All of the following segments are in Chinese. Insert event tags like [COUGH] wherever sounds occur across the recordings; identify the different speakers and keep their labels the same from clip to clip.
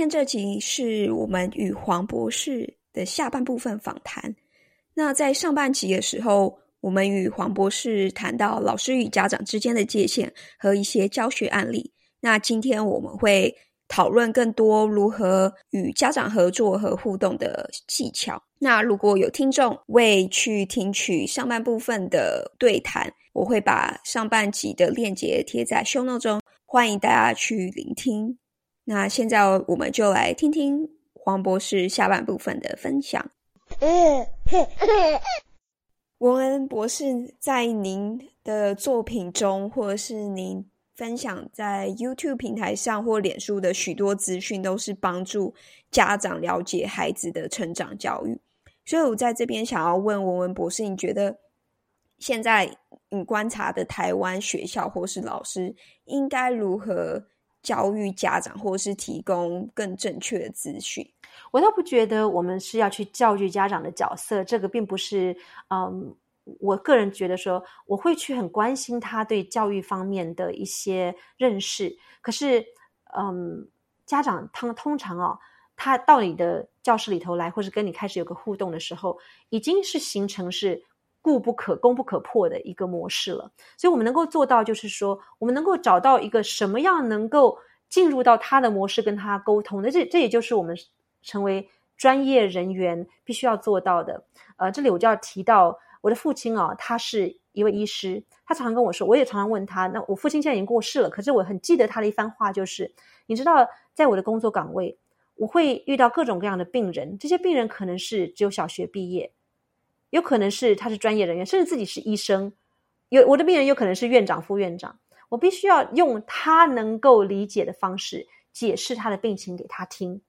Speaker 1: 今天这集是我们与黄博士的下半部分访谈。那在上半集的时候，我们与黄博士谈到老师与家长之间的界限和一些教学案例。那今天我们会讨论更多如何与家长合作和互动的技巧。那如果有听众未去听取上半部分的对谈，我会把上半集的链接贴在 show note 中，欢迎大家去聆听。那现在我们就来听听黄博士下半部分的分享。文恩博士在您的作品中，或者是您分享在 YouTube 平台上或脸书的许多资讯，都是帮助家长了解孩子的成长教育。所以我在这边想要问文文博士，你觉得现在你观察的台湾学校或是老师应该如何？教育家长，或是提供更正确的资讯，
Speaker 2: 我倒不觉得我们是要去教育家长的角色。这个并不是，嗯，我个人觉得说，我会去很关心他对教育方面的一些认识。可是，嗯，家长他通常哦，他到你的教室里头来，或是跟你开始有个互动的时候，已经是形成是。固不可攻不可破的一个模式了，所以我们能够做到，就是说，我们能够找到一个什么样能够进入到他的模式，跟他沟通。那这这也就是我们成为专业人员必须要做到的。呃，这里我就要提到我的父亲啊，他是一位医师，他常常跟我说，我也常常问他。那我父亲现在已经过世了，可是我很记得他的一番话，就是你知道，在我的工作岗位，我会遇到各种各样的病人，这些病人可能是只有小学毕业。有可能是他是专业人员，甚至自己是医生。有我的病人有可能是院长、副院长，我必须要用他能够理解的方式解释他的病情给他听。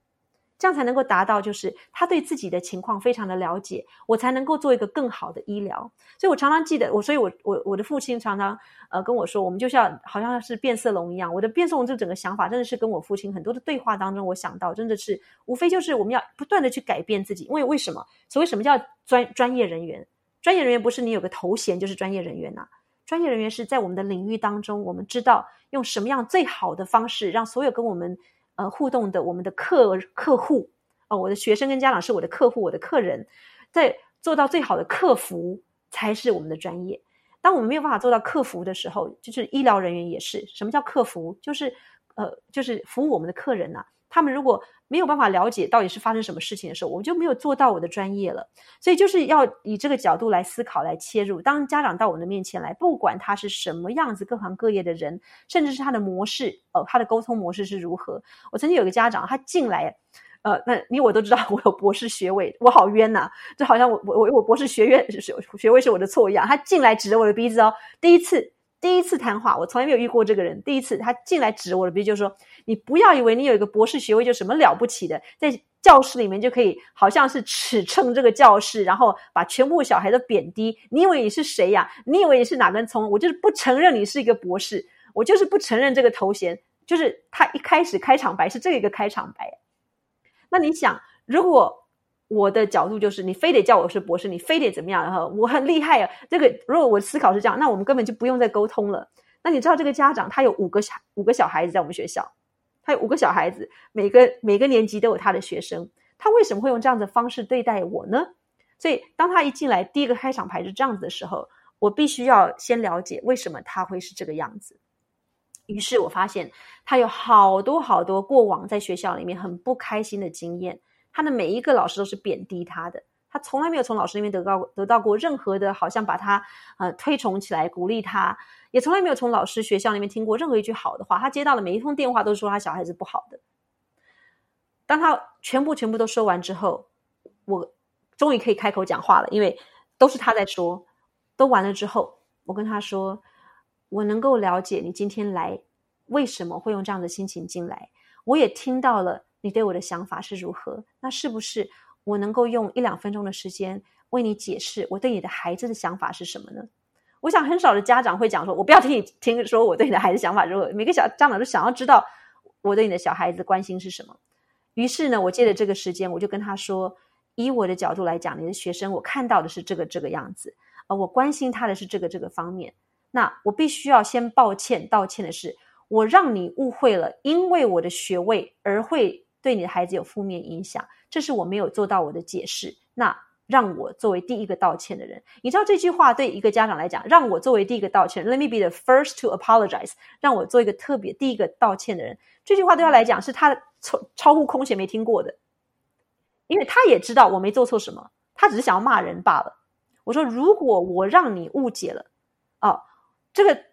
Speaker 2: 这样才能够达到，就是他对自己的情况非常的了解，我才能够做一个更好的医疗。所以我常常记得我，所以我我我的父亲常常呃跟我说，我们就像好像是变色龙一样。我的变色龙这整个想法，真的是跟我父亲很多的对话当中，我想到真的是无非就是我们要不断的去改变自己。因为为什么？所谓什么叫专专业人员？专业人员不是你有个头衔就是专业人员呐。专业人员是在我们的领域当中，我们知道用什么样最好的方式，让所有跟我们。呃，互动的我们的客客户哦，我的学生跟家长是我的客户，我的客人，在做到最好的客服才是我们的专业。当我们没有办法做到客服的时候，就是医疗人员也是。什么叫客服？就是呃，就是服务我们的客人呐。他们如果没有办法了解到底是发生什么事情的时候，我就没有做到我的专业了。所以就是要以这个角度来思考、来切入。当家长到我的面前来，不管他是什么样子、各行各业的人，甚至是他的模式，呃，他的沟通模式是如何。我曾经有个家长，他进来，呃，那你我都知道，我有博士学位，我好冤呐！就好像我我我我博士学院学学位是我的错一样。他进来指着我的鼻子哦，第一次。第一次谈话，我从来没有遇过这个人。第一次他进来指我的鼻，就说：“你不要以为你有一个博士学位就什么了不起的，在教室里面就可以好像是尺称这个教室，然后把全部小孩都贬低。你以为你是谁呀？你以为你是哪根葱？我就是不承认你是一个博士，我就是不承认这个头衔。就是他一开始开场白是这一个开场白。那你想，如果……我的角度就是，你非得叫我是博士，你非得怎么样？然后我很厉害啊！这个如果我思考是这样，那我们根本就不用再沟通了。那你知道这个家长他有五个小五个小孩子在我们学校，他有五个小孩子，每个每个年级都有他的学生，他为什么会用这样的方式对待我呢？所以当他一进来，第一个开场牌是这样子的时候，我必须要先了解为什么他会是这个样子。于是我发现他有好多好多过往在学校里面很不开心的经验。他的每一个老师都是贬低他的，他从来没有从老师那边得到得到过任何的，好像把他呃推崇起来、鼓励他，也从来没有从老师学校那边听过任何一句好的话。他接到的每一通电话都是说他小孩子不好的。当他全部全部都说完之后，我终于可以开口讲话了，因为都是他在说。都完了之后，我跟他说：“我能够了解你今天来为什么会用这样的心情进来，我也听到了。”你对我的想法是如何？那是不是我能够用一两分钟的时间为你解释我对你的孩子的想法是什么呢？我想很少的家长会讲说：“我不要听你 [LAUGHS] 听说我对你的孩子想法如何。”每个小家长都想要知道我对你的小孩子关心是什么。于是呢，我借着这个时间，我就跟他说：“以我的角度来讲，你的学生我看到的是这个这个样子，而，我关心他的是这个这个方面。那我必须要先抱歉道歉的是，我让你误会了，因为我的学位而会。”对你的孩子有负面影响，这是我没有做到我的解释。那让我作为第一个道歉的人，你知道这句话对一个家长来讲，让我作为第一个道歉，Let me be the first to apologize，让我做一个特别第一个道歉的人。这句话对他来讲是他超超乎空前没听过的，因为他也知道我没做错什么，他只是想要骂人罢了。我说，如果我让你误解了，哦，这个。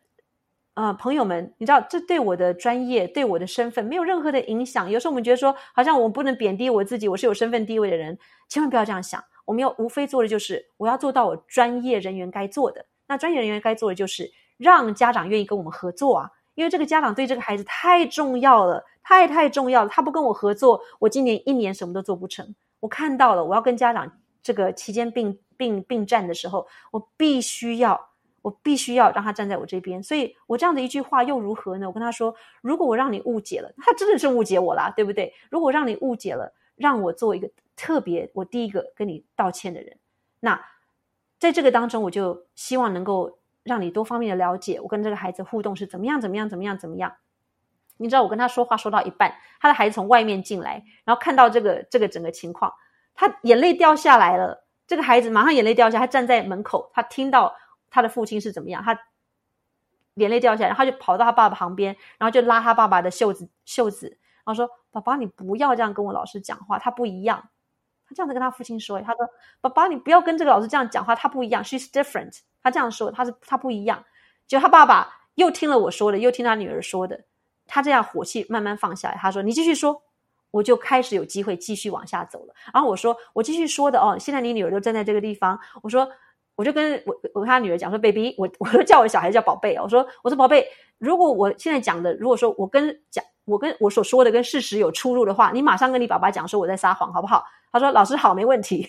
Speaker 2: 啊，朋友们，你知道这对我的专业、对我的身份没有任何的影响。有时候我们觉得说，好像我不能贬低我自己，我是有身份地位的人，千万不要这样想。我们要无非做的就是，我要做到我专业人员该做的。那专业人员该做的就是让家长愿意跟我们合作啊，因为这个家长对这个孩子太重要了，太太重要了。他不跟我合作，我今年一年什么都做不成。我看到了，我要跟家长这个期间并并并战的时候，我必须要。我必须要让他站在我这边，所以我这样的一句话又如何呢？我跟他说：“如果我让你误解了，他真的是误解我啦，对不对？如果让你误解了，让我做一个特别，我第一个跟你道歉的人。那在这个当中，我就希望能够让你多方面的了解我跟这个孩子互动是怎么样，怎么样，怎么样，怎么样。你知道，我跟他说话说到一半，他的孩子从外面进来，然后看到这个这个整个情况，他眼泪掉下来了。这个孩子马上眼泪掉下，他站在门口，他听到。他的父亲是怎么样？他眼泪掉下来，他就跑到他爸爸旁边，然后就拉他爸爸的袖子袖子，然后说：“爸爸，你不要这样跟我老师讲话，他不一样。”他这样子跟他父亲说：“他说，爸爸，你不要跟这个老师这样讲话，他不一样，she's different。”他这样说，他是他不一样。就他爸爸又听了我说的，又听他女儿说的，他这样火气慢慢放下来。他说：“你继续说，我就开始有机会继续往下走了。”然后我说：“我继续说的哦，现在你女儿就站在这个地方。”我说。我就跟我我跟他女儿讲说，baby，我我都叫我小孩叫宝贝。我说我说宝贝，如果我现在讲的，如果说我跟讲我跟我所说的跟事实有出入的话，你马上跟你爸爸讲说我在撒谎，好不好？他说老师好，没问题。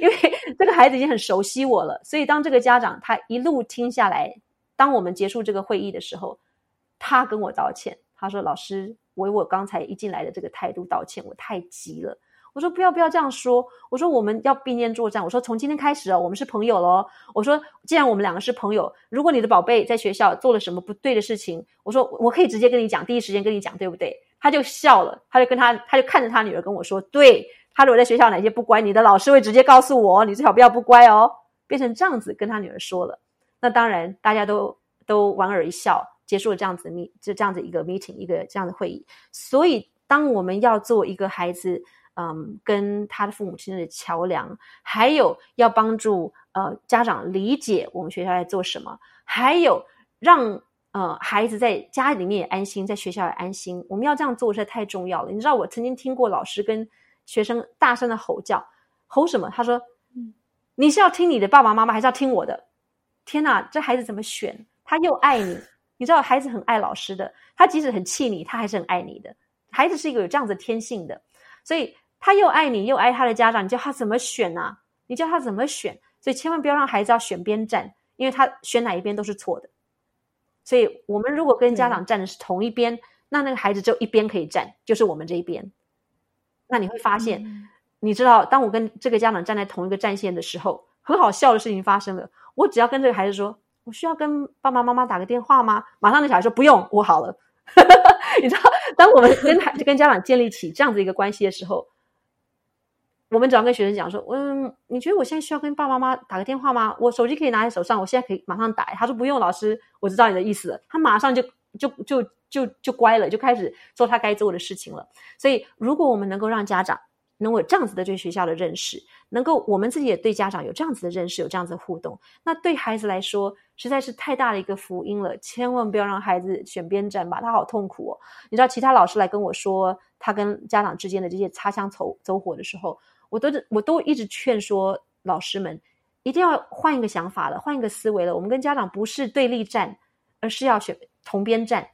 Speaker 2: 因为这个孩子已经很熟悉我了，所以当这个家长他一路听下来，当我们结束这个会议的时候，他跟我道歉，他说老师，我为我刚才一进来的这个态度道歉，我太急了。我说不要不要这样说。我说我们要并肩作战。我说从今天开始哦，我们是朋友喽。我说既然我们两个是朋友，如果你的宝贝在学校做了什么不对的事情，我说我可以直接跟你讲，第一时间跟你讲，对不对？他就笑了，他就跟他，他就看着他女儿跟我说：“对他如果在学校哪些不乖，你的老师会直接告诉我，你最好不要不乖哦。”变成这样子跟他女儿说了。那当然大家都都莞尔一笑，结束了这样子 meet 就这样子一个 meeting 一个这样的会议。所以当我们要做一个孩子。嗯，跟他的父母亲的桥梁，还有要帮助呃家长理解我们学校在做什么，还有让呃孩子在家里面也安心，在学校也安心。我们要这样做实在太重要了。你知道，我曾经听过老师跟学生大声的吼叫，吼什么？他说：“你是要听你的爸爸妈妈，还是要听我的？”天哪，这孩子怎么选？他又爱你，你知道，孩子很爱老师的，他即使很气你，他还是很爱你的。孩子是一个有这样子天性的，所以。他又爱你又爱他的家长，你叫他怎么选呢？你叫他怎么选？所以千万不要让孩子要选边站，因为他选哪一边都是错的。所以我们如果跟家长站的是同一边，那那个孩子只有一边可以站，就是我们这一边。那你会发现，你知道，当我跟这个家长站在同一个战线的时候，很好笑的事情发生了。我只要跟这个孩子说：“我需要跟爸爸妈妈打个电话吗？”马上那小孩说：“不用，我好了。[LAUGHS] ”你知道，当我们跟孩跟家长建立起这样子一个关系的时候。我们只要跟学生讲说，嗯，你觉得我现在需要跟爸爸妈妈打个电话吗？我手机可以拿在手上，我现在可以马上打。他说不用，老师，我知道你的意思了。他马上就就就就就乖了，就开始做他该做的事情了。所以，如果我们能够让家长能够有这样子的对学校的认识，能够我们自己也对家长有这样子的认识，有这样子的互动，那对孩子来说实在是太大的一个福音了。千万不要让孩子选边站吧，他好痛苦哦。你知道，其他老师来跟我说他跟家长之间的这些擦枪走走火的时候。我都我都一直劝说老师们，一定要换一个想法了，换一个思维了。我们跟家长不是对立战，而是要选同边站。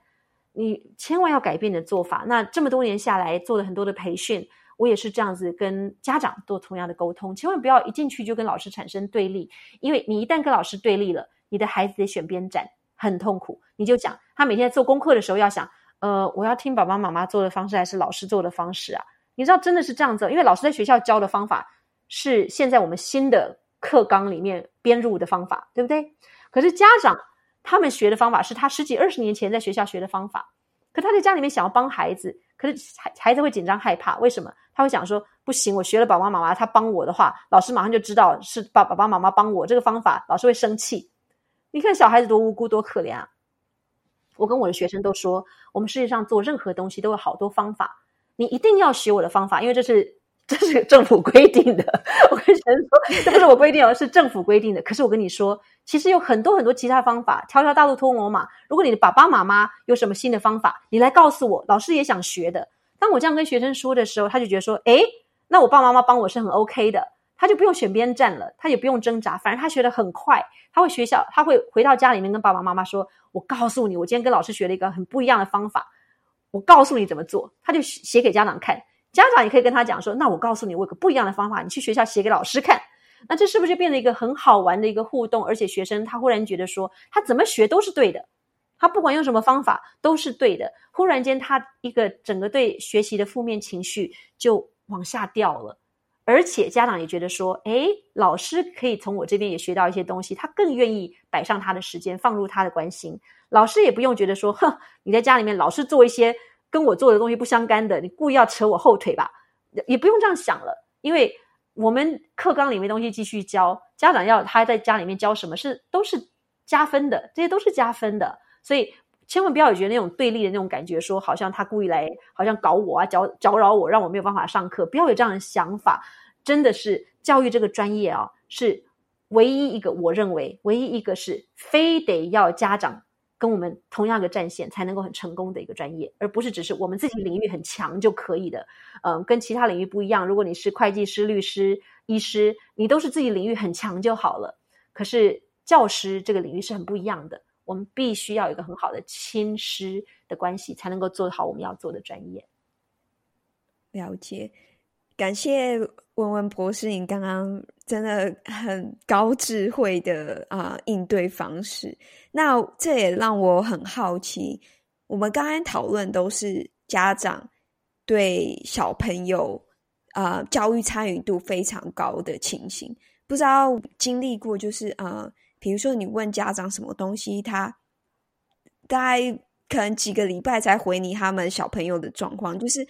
Speaker 2: 你千万要改变你的做法。那这么多年下来，做了很多的培训，我也是这样子跟家长做同样的沟通。千万不要一进去就跟老师产生对立，因为你一旦跟老师对立了，你的孩子得选边站，很痛苦。你就讲，他每天做功课的时候要想，呃，我要听爸爸妈妈做的方式，还是老师做的方式啊？你知道真的是这样子，因为老师在学校教的方法是现在我们新的课纲里面编入的方法，对不对？可是家长他们学的方法是他十几二十年前在学校学的方法，可他在家里面想要帮孩子，可是孩孩子会紧张害怕，为什么？他会想说：不行，我学了爸爸妈妈，他帮我的话，老师马上就知道是爸爸爸妈妈帮我这个方法，老师会生气。你看小孩子多无辜多可怜啊！我跟我的学生都说，我们世界上做任何东西都有好多方法，你一定要学我的方法，因为这是。这是政府规定的，我跟学生说，这不是我规定哦，是政府规定的。可是我跟你说，其实有很多很多其他方法，条条大路通罗马。如果你的爸爸妈妈有什么新的方法，你来告诉我，老师也想学的。当我这样跟学生说的时候，他就觉得说，诶，那我爸爸妈妈帮我是很 OK 的，他就不用选边站了，他也不用挣扎，反正他学的很快。他会学校，他会回到家里面跟爸爸妈妈说，我告诉你，我今天跟老师学了一个很不一样的方法，我告诉你怎么做，他就写给家长看。家长也可以跟他讲说：“那我告诉你，我有个不一样的方法，你去学校写给老师看。那这是不是就变成一个很好玩的一个互动？而且学生他忽然觉得说，他怎么学都是对的，他不管用什么方法都是对的。忽然间，他一个整个对学习的负面情绪就往下掉了。而且家长也觉得说，诶，老师可以从我这边也学到一些东西，他更愿意摆上他的时间，放入他的关心。老师也不用觉得说，哼，你在家里面老是做一些。”跟我做的东西不相干的，你故意要扯我后腿吧？也不用这样想了，因为我们课纲里面东西继续教，家长要他在家里面教什么是都是加分的，这些都是加分的，所以千万不要有觉得那种对立的那种感觉，说好像他故意来，好像搞我啊，搅搅扰我，让我没有办法上课，不要有这样的想法。真的是教育这个专业啊，是唯一一个我认为唯一一个是非得要家长。跟我们同样的战线才能够很成功的一个专业，而不是只是我们自己领域很强就可以的。嗯，跟其他领域不一样。如果你是会计师、律师、医师，你都是自己领域很强就好了。可是教师这个领域是很不一样的，我们必须要有一个很好的亲师的关系，才能够做好我们要做的专业。
Speaker 1: 了解。感谢文文博士，你刚刚真的很高智慧的啊应对方式。那这也让我很好奇，我们刚刚讨论都是家长对小朋友啊教育参与度非常高的情形，不知道经历过就是啊，比如说你问家长什么东西，他大概。可能几个礼拜才回你他们小朋友的状况，就是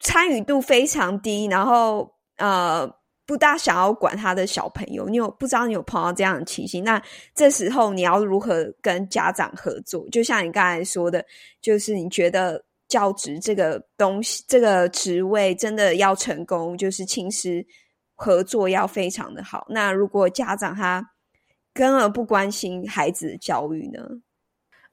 Speaker 1: 参与度非常低，然后呃不大想要管他的小朋友。你有不知道你有碰到这样的情形？那这时候你要如何跟家长合作？就像你刚才说的，就是你觉得教职这个东西，这个职位真的要成功，就是亲师合作要非常的好。那如果家长他根本不关心孩子的教育呢？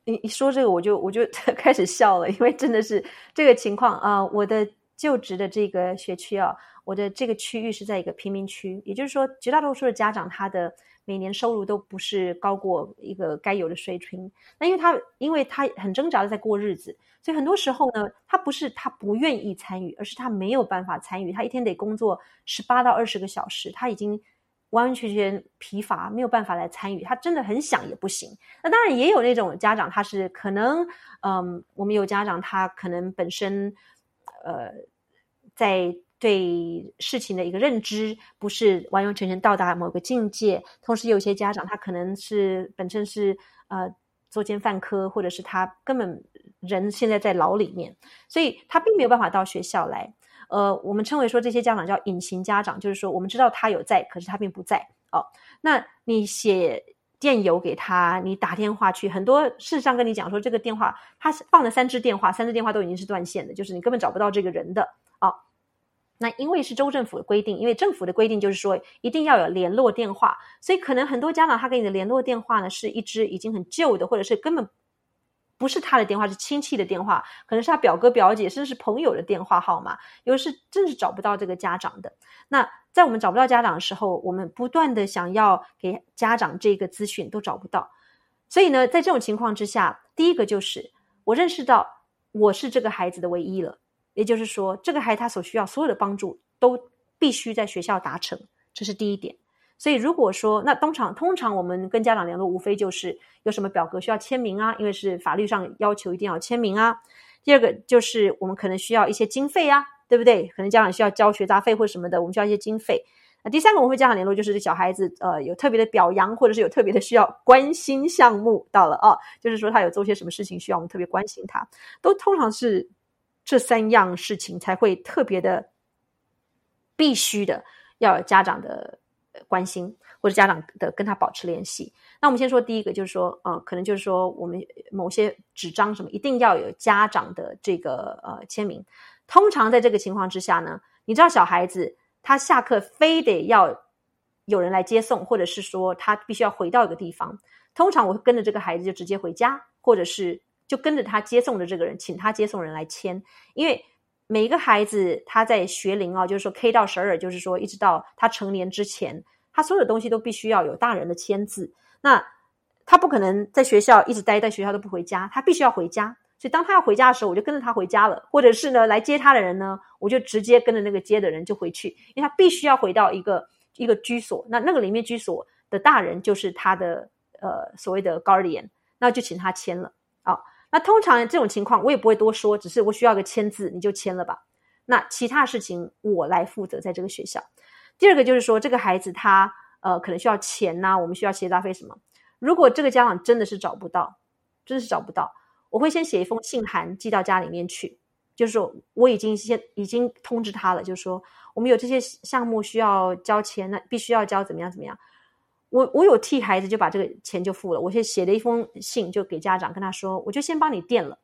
Speaker 2: 你一说这个，我就我 [LAUGHS] 就开始笑了，因为真的是这个情况啊！我的就职的这个学区啊，我的这个区域是在一个贫民区，也就是说，绝大多数的家长他的每年收入都不是高过一个该有的水平。那因为他因为他很挣扎的在过日子，所以很多时候呢，他不是他不愿意参与，而是他没有办法参与。他一天得工作十八到二十个小时，他已经。完完全全疲乏，没有办法来参与。他真的很想也不行。那当然也有那种家长，他是可能，嗯，我们有家长，他可能本身，呃，在对事情的一个认知不是完完全全到达某个境界。同时，有些家长他可能是本身是呃作奸犯科，或者是他根本人现在在牢里面，所以他并没有办法到学校来。呃，我们称为说这些家长叫隐形家长，就是说我们知道他有在，可是他并不在。哦，那你写电邮给他，你打电话去，很多事实上跟你讲说这个电话他放了三支电话，三支电话都已经是断线的，就是你根本找不到这个人的。那因为是州政府的规定，因为政府的规定就是说一定要有联络电话，所以可能很多家长他给你的联络电话呢是一支已经很旧的，或者是根本。不是他的电话，是亲戚的电话，可能是他表哥表姐，甚至是朋友的电话号码。有的是真是找不到这个家长的。那在我们找不到家长的时候，我们不断的想要给家长这个资讯都找不到。所以呢，在这种情况之下，第一个就是我认识到我是这个孩子的唯一了。也就是说，这个孩子他所需要所有的帮助都必须在学校达成，这是第一点。所以，如果说那通常通常我们跟家长联络，无非就是有什么表格需要签名啊，因为是法律上要求一定要签名啊。第二个就是我们可能需要一些经费啊，对不对？可能家长需要交学杂费或什么的，我们需要一些经费。那第三个我们会家长联络，就是小孩子呃有特别的表扬，或者是有特别的需要关心项目到了啊，就是说他有做些什么事情需要我们特别关心他，都通常是这三样事情才会特别的必须的要有家长的关心，或者家长的跟他保持联系。那我们先说第一个，就是说，呃，可能就是说，我们某些纸张什么一定要有家长的这个呃签名。通常在这个情况之下呢，你知道小孩子他下课非得要有人来接送，或者是说他必须要回到一个地方。通常我会跟着这个孩子就直接回家，或者是就跟着他接送的这个人，请他接送人来签。因为每一个孩子他在学龄啊，就是说 K 到十二，就是说一直到他成年之前，他所有的东西都必须要有大人的签字。那他不可能在学校一直待在学校都不回家，他必须要回家。所以当他要回家的时候，我就跟着他回家了，或者是呢来接他的人呢，我就直接跟着那个接的人就回去，因为他必须要回到一个一个居所。那那个里面居所的大人就是他的呃所谓的 guardian，那就请他签了。那通常这种情况我也不会多说，只是我需要个签字，你就签了吧。那其他事情我来负责，在这个学校。第二个就是说，这个孩子他呃可能需要钱呐，我们需要协杂费什么。如果这个家长真的是找不到，真的是找不到。我会先写一封信函寄到家里面去，就是说我已经先已经通知他了，就是说我们有这些项目需要交钱，那必须要交怎么样怎么样。我我有替孩子就把这个钱就付了，我先写了一封信就给家长跟他说，我就先帮你垫了。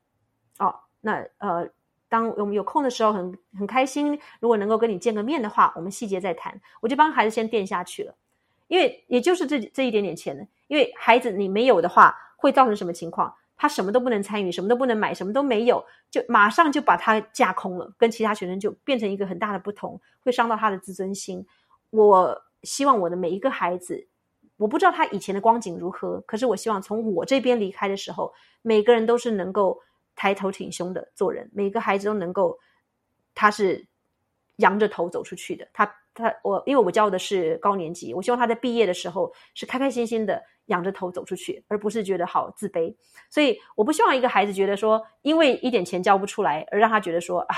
Speaker 2: 哦，那呃，当我们有空的时候，很很开心，如果能够跟你见个面的话，我们细节再谈。我就帮孩子先垫下去了，因为也就是这这一点点钱呢，因为孩子你没有的话，会造成什么情况？他什么都不能参与，什么都不能买，什么都没有，就马上就把他架空了，跟其他学生就变成一个很大的不同，会伤到他的自尊心。我希望我的每一个孩子，我不知道他以前的光景如何，可是我希望从我这边离开的时候，每个人都是能够抬头挺胸的做人，每个孩子都能够他是仰着头走出去的。他他我，因为我教的是高年级，我希望他在毕业的时候是开开心心的。仰着头走出去，而不是觉得好自卑。所以我不希望一个孩子觉得说，因为一点钱交不出来，而让他觉得说啊，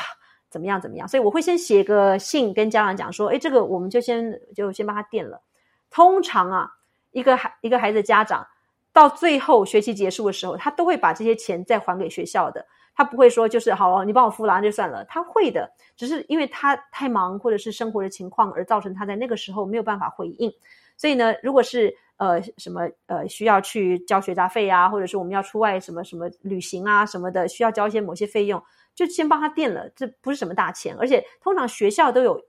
Speaker 2: 怎么样怎么样。所以我会先写个信跟家长讲说，哎，这个我们就先就先帮他垫了。通常啊，一个孩一个孩子的家长到最后学期结束的时候，他都会把这些钱再还给学校的。他不会说就是好，你帮我付了就算了。他会的，只是因为他太忙或者是生活的情况而造成他在那个时候没有办法回应。所以呢，如果是呃，什么呃，需要去交学杂费啊，或者是我们要出外什么什么旅行啊什么的，需要交一些某些费用，就先帮他垫了，这不是什么大钱，而且通常学校都有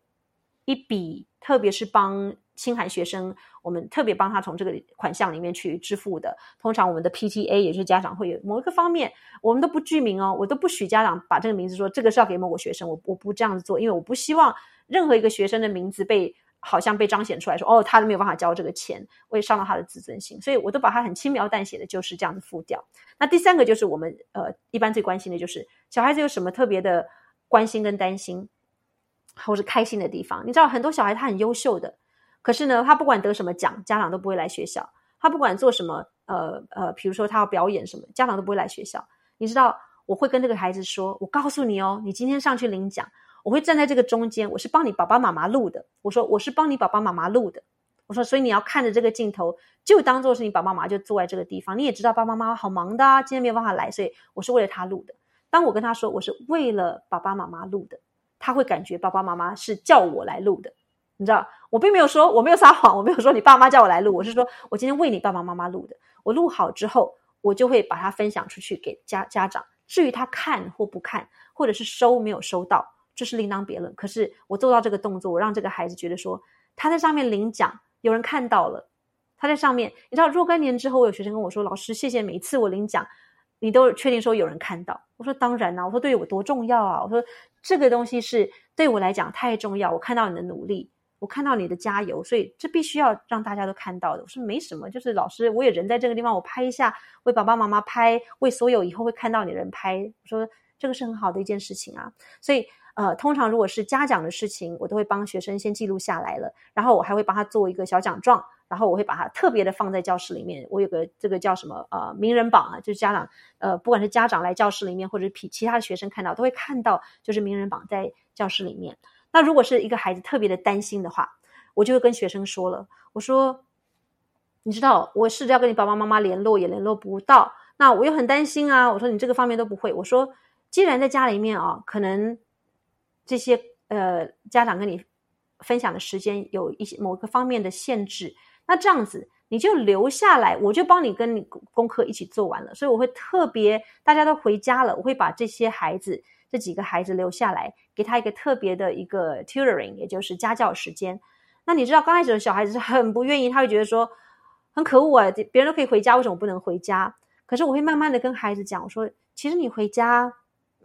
Speaker 2: 一笔，特别是帮清寒学生，我们特别帮他从这个款项里面去支付的。通常我们的 PTA 也是家长会有某一个方面，我们都不具名哦，我都不许家长把这个名字说这个是要给某个学生，我我不这样子做，因为我不希望任何一个学生的名字被。好像被彰显出来说，哦，他都没有办法交这个钱，会伤到他的自尊心，所以我都把他很轻描淡写的，就是这样子付掉。那第三个就是我们呃一般最关心的就是小孩子有什么特别的关心跟担心，或是开心的地方。你知道很多小孩他很优秀的，可是呢，他不管得什么奖，家长都不会来学校；他不管做什么，呃呃，比如说他要表演什么，家长都不会来学校。你知道我会跟这个孩子说，我告诉你哦，你今天上去领奖。我会站在这个中间，我是帮你爸爸妈妈录的。我说我是帮你爸爸妈妈录的。我说，所以你要看着这个镜头，就当做是你爸爸妈妈就坐在这个地方。你也知道爸爸妈妈好忙的，啊，今天没有办法来，所以我是为了他录的。当我跟他说我是为了爸爸妈妈录的，他会感觉爸爸妈妈是叫我来录的。你知道，我并没有说我没有撒谎，我没有说你爸妈叫我来录，我是说我今天为你爸爸妈妈录的。我录好之后，我就会把它分享出去给家家长。至于他看或不看，或者是收没有收到。这是另当别论。可是我做到这个动作，我让这个孩子觉得说他在上面领奖，有人看到了。他在上面，你知道若干年之后，我有学生跟我说：“老师，谢谢每一次我领奖，你都确定说有人看到。”我说：“当然啦。”我说：“对于我多重要啊！”我说：“这个东西是对我来讲太重要。我看到你的努力，我看到你的加油，所以这必须要让大家都看到的。”我说：“没什么，就是老师，我也人在这个地方，我拍一下，为爸爸妈妈拍，为所有以后会看到你的人拍。”我说：“这个是很好的一件事情啊。”所以。呃，通常如果是嘉奖的事情，我都会帮学生先记录下来了，然后我还会帮他做一个小奖状，然后我会把它特别的放在教室里面。我有个这个叫什么呃名人榜啊，就是家长呃不管是家长来教室里面，或者是其他的学生看到都会看到，就是名人榜在教室里面。那如果是一个孩子特别的担心的话，我就会跟学生说了，我说你知道我试着要跟你爸爸妈妈联络，也联络不到，那我又很担心啊。我说你这个方面都不会，我说。既然在家里面啊，可能这些呃家长跟你分享的时间有一些某个方面的限制，那这样子你就留下来，我就帮你跟你功课一起做完了。所以我会特别大家都回家了，我会把这些孩子这几个孩子留下来，给他一个特别的一个 tutoring，也就是家教时间。那你知道刚开始的小孩子是很不愿意，他会觉得说很可恶啊，别人都可以回家，为什么不能回家？可是我会慢慢的跟孩子讲，我说其实你回家。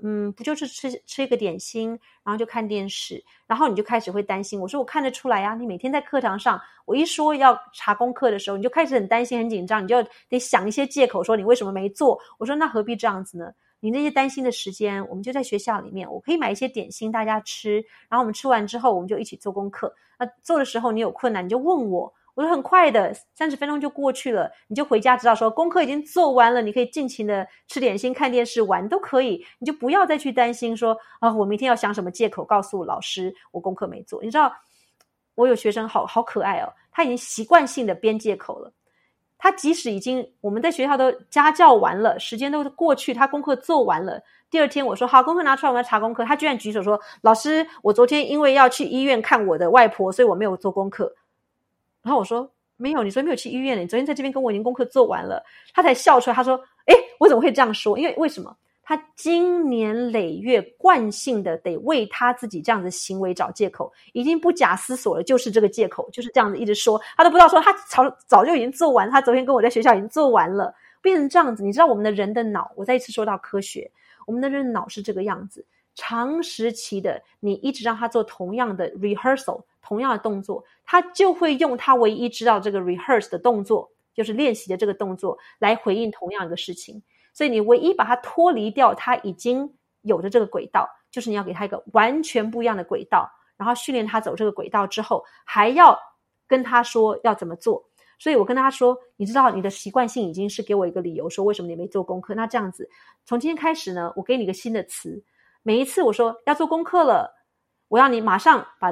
Speaker 2: 嗯，不就是吃吃一个点心，然后就看电视，然后你就开始会担心。我说我看得出来呀，你每天在课堂上，我一说要查功课的时候，你就开始很担心、很紧张，你就得想一些借口说你为什么没做。我说那何必这样子呢？你那些担心的时间，我们就在学校里面，我可以买一些点心大家吃，然后我们吃完之后，我们就一起做功课。那做的时候你有困难，你就问我。我说很快的，三十分钟就过去了，你就回家知道说功课已经做完了，你可以尽情的吃点心、看电视、玩都可以，你就不要再去担心说啊，我明天要想什么借口告诉老师我功课没做。你知道，我有学生好好可爱哦，他已经习惯性的编借口了。他即使已经我们在学校都家教完了，时间都过去，他功课做完了。第二天我说好，功课拿出来，我们要查功课。他居然举手说：“老师，我昨天因为要去医院看我的外婆，所以我没有做功课。”然后我说没有，你昨天没有去医院，你昨天在这边跟我已经功课做完了。他才笑出来，他说：“诶，我怎么会这样说？因为为什么？他经年累月惯性的得为他自己这样的行为找借口，已经不假思索了，就是这个借口，就是这样子一直说，他都不知道说他早早就已经做完，他昨天跟我在学校已经做完了，变成这样子。你知道我们的人的脑，我再一次说到科学，我们的人脑是这个样子。”长时期的，你一直让他做同样的 rehearsal，同样的动作，他就会用他唯一知道这个 rehearse 的动作，就是练习的这个动作来回应同样一个事情。所以你唯一把它脱离掉他已经有的这个轨道，就是你要给他一个完全不一样的轨道，然后训练他走这个轨道之后，还要跟他说要怎么做。所以我跟他说，你知道你的习惯性已经是给我一个理由，说为什么你没做功课。那这样子，从今天开始呢，我给你一个新的词。每一次我说要做功课了，我要你马上把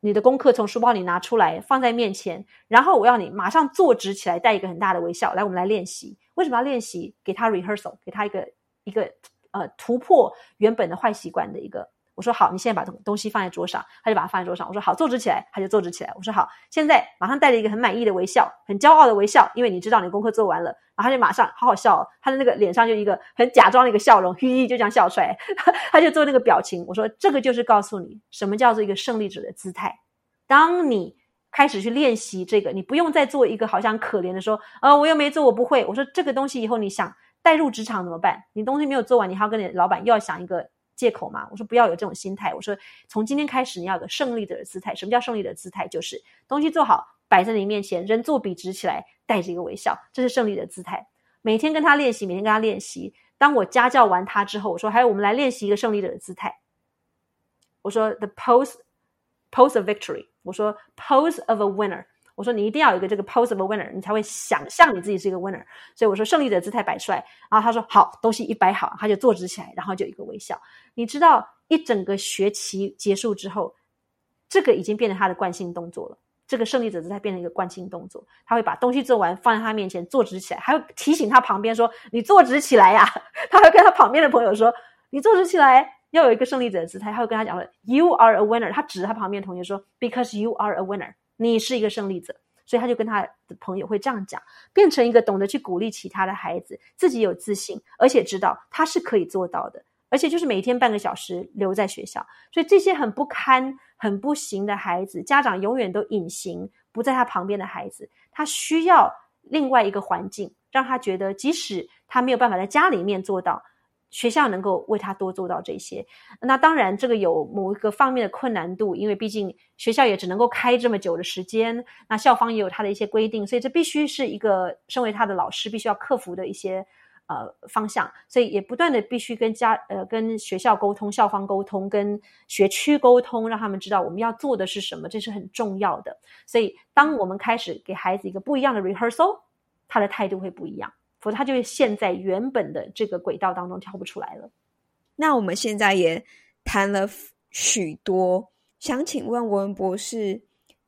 Speaker 2: 你的功课从书包里拿出来放在面前，然后我要你马上坐直起来，带一个很大的微笑来，我们来练习。为什么要练习？给他 rehearsal，给他一个一个呃突破原本的坏习惯的一个。我说好，你现在把东东西放在桌上，他就把它放在桌上。我说好，坐直起来，他就坐直起来。我说好，现在马上带着一个很满意的微笑，很骄傲的微笑，因为你知道你功课做完了，然后他就马上好好笑哦，他的那个脸上就一个很假装的一个笑容，嘿嘿，就这样笑出来，[LAUGHS] 他就做那个表情。我说这个就是告诉你什么叫做一个胜利者的姿态。当你开始去练习这个，你不用再做一个好像可怜的说，呃，我又没做，我不会。我说这个东西以后你想带入职场怎么办？你东西没有做完，你还要跟你老板又要想一个。借口吗？我说不要有这种心态。我说从今天开始，你要有个胜利者的姿态。什么叫胜利的姿态？就是东西做好摆在你面前，人做笔直起来，带着一个微笑，这是胜利的姿态。每天跟他练习，每天跟他练习。当我家教完他之后，我说还有我们来练习一个胜利者的姿态。我说 the pose pose of victory。我说 pose of a winner。我说你一定要有一个这个 pose of a winner，你才会想象你自己是一个 winner。所以我说胜利者姿态摆出来，然后他说好，东西一摆好，他就坐直起来，然后就一个微笑。你知道一整个学期结束之后，这个已经变成他的惯性动作了。这个胜利者姿态变成一个惯性动作，他会把东西做完放在他面前坐直起来，还会提醒他旁边说你坐直起来呀。[LAUGHS] 他会跟他旁边的朋友说你坐直起来，要有一个胜利者的姿态。他会跟他讲说 You are a winner。他指着他旁边的同学说 Because you are a winner。你是一个胜利者，所以他就跟他的朋友会这样讲，变成一个懂得去鼓励其他的孩子，自己有自信，而且知道他是可以做到的，而且就是每天半个小时留在学校。所以这些很不堪、很不行的孩子，家长永远都隐形不在他旁边的孩子，他需要另外一个环境，让他觉得即使他没有办法在家里面做到。学校能够为他多做到这些，那当然这个有某一个方面的困难度，因为毕竟学校也只能够开这么久的时间，那校方也有他的一些规定，所以这必须是一个身为他的老师必须要克服的一些呃方向，所以也不断的必须跟家呃跟学校沟通、校方沟通、跟学区沟通，让他们知道我们要做的是什么，这是很重要的。所以当我们开始给孩子一个不一样的 rehearsal，他的态度会不一样。否则，他就会陷在原本的这个轨道当中跳不出来了。
Speaker 1: 那我们现在也谈了许多，想请问文博士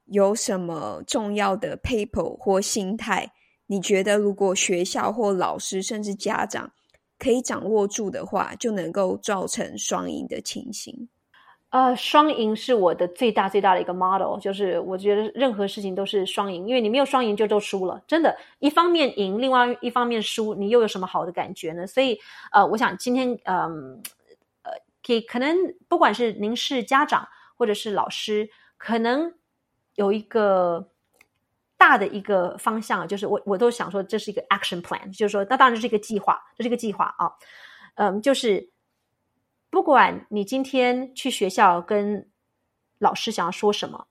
Speaker 1: 有什么重要的 paper 或心态？你觉得如果学校或老师甚至家长可以掌握住的话，就能够造成双赢的情形。
Speaker 2: 呃，双赢是我的最大最大的一个 model，就是我觉得任何事情都是双赢，因为你没有双赢就都输了，真的，一方面赢，另外一方面输，你又有什么好的感觉呢？所以，呃，我想今天，嗯，呃，给可能不管是您是家长或者是老师，可能有一个大的一个方向，就是我我都想说这是一个 action plan，就是说那当然是一个计划，这是一个计划啊，嗯，就是。不管你今天去学校跟老师想要说什么，